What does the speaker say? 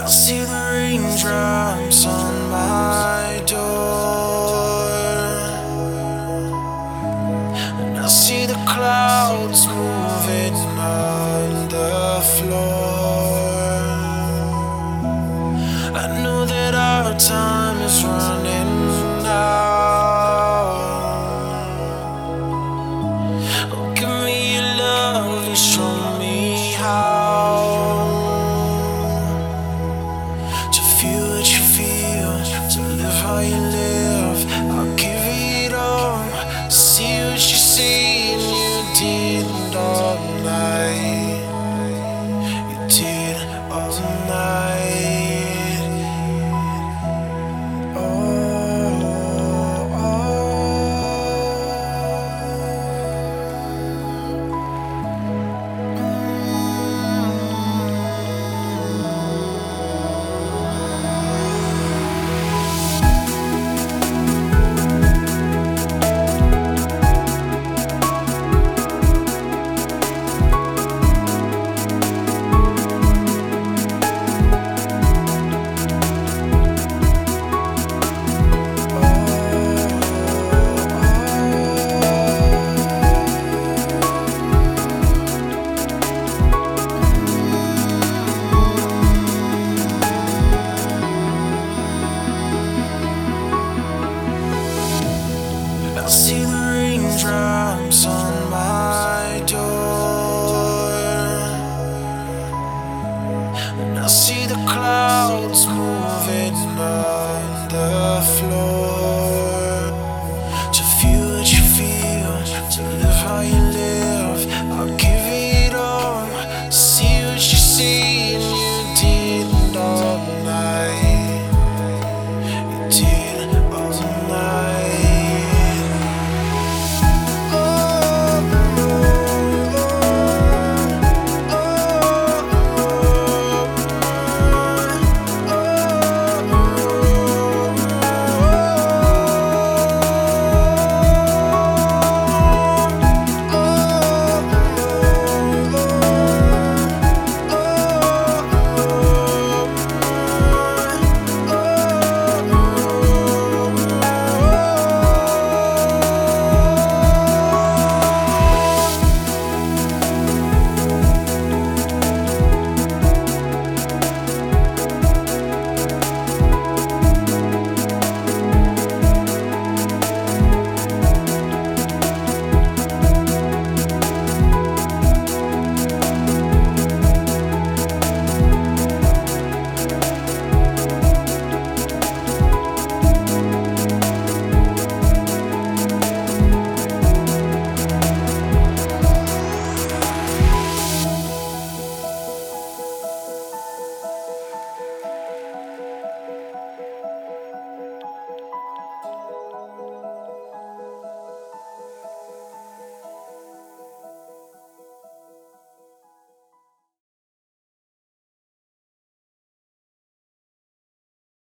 I'll see the raindrops on my door, and I'll see the clouds moving on the floor.